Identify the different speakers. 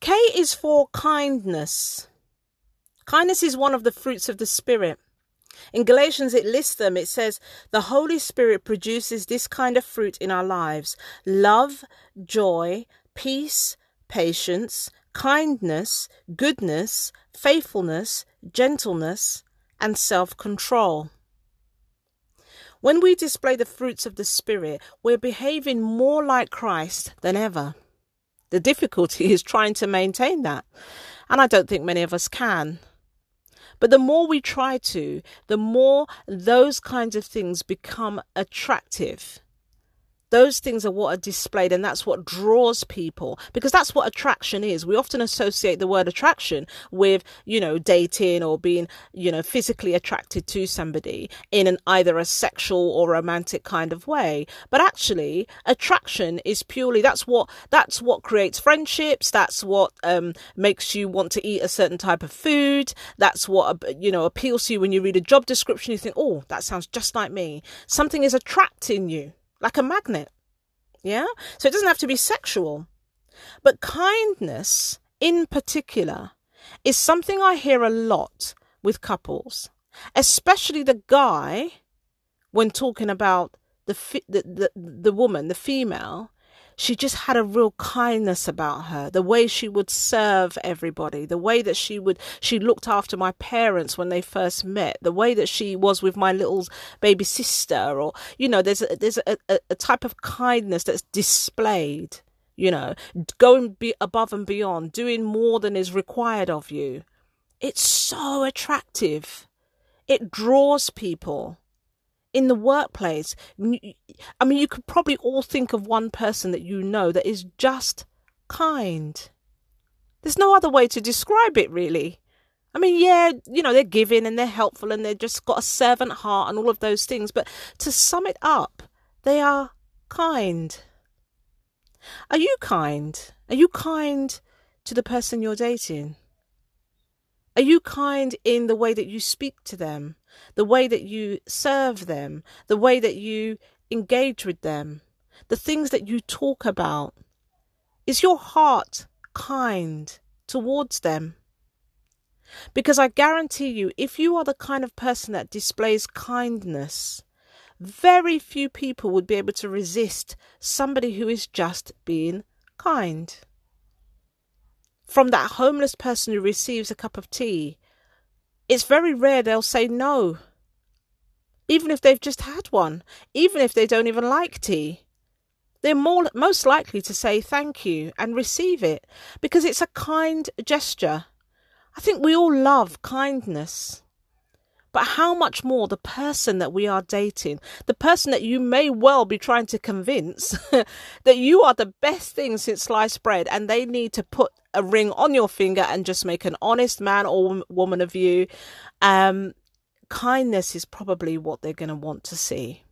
Speaker 1: K is for kindness. Kindness is one of the fruits of the Spirit. In Galatians, it lists them. It says, The Holy Spirit produces this kind of fruit in our lives love, joy, peace, patience, kindness, goodness, faithfulness, gentleness, and self control. When we display the fruits of the Spirit, we're behaving more like Christ than ever. The difficulty is trying to maintain that. And I don't think many of us can. But the more we try to, the more those kinds of things become attractive. Those things are what are displayed, and that's what draws people because that's what attraction is. We often associate the word attraction with, you know, dating or being, you know, physically attracted to somebody in an either a sexual or romantic kind of way. But actually, attraction is purely that's what that's what creates friendships. That's what um, makes you want to eat a certain type of food. That's what you know appeals to you when you read a job description. You think, oh, that sounds just like me. Something is attracting you like a magnet. Yeah? So it doesn't have to be sexual. But kindness, in particular, is something I hear a lot with couples, especially the guy when talking about the, the, the, the woman, the female, she just had a real kindness about her the way she would serve everybody the way that she would she looked after my parents when they first met the way that she was with my little baby sister or you know there's a, there's a, a, a type of kindness that's displayed you know going be above and beyond doing more than is required of you it's so attractive it draws people in the workplace. I mean, you could probably all think of one person that you know that is just kind. There's no other way to describe it, really. I mean, yeah, you know, they're giving and they're helpful and they've just got a servant heart and all of those things. But to sum it up, they are kind. Are you kind? Are you kind to the person you're dating? Are you kind in the way that you speak to them, the way that you serve them, the way that you engage with them, the things that you talk about? Is your heart kind towards them? Because I guarantee you, if you are the kind of person that displays kindness, very few people would be able to resist somebody who is just being kind from that homeless person who receives a cup of tea, it's very rare they'll say no. Even if they've just had one, even if they don't even like tea, they're more, most likely to say thank you and receive it because it's a kind gesture. I think we all love kindness but how much more the person that we are dating, the person that you may well be trying to convince that you are the best thing since sliced bread and they need to put a ring on your finger and just make an honest man or woman of you. Um, kindness is probably what they're going to want to see.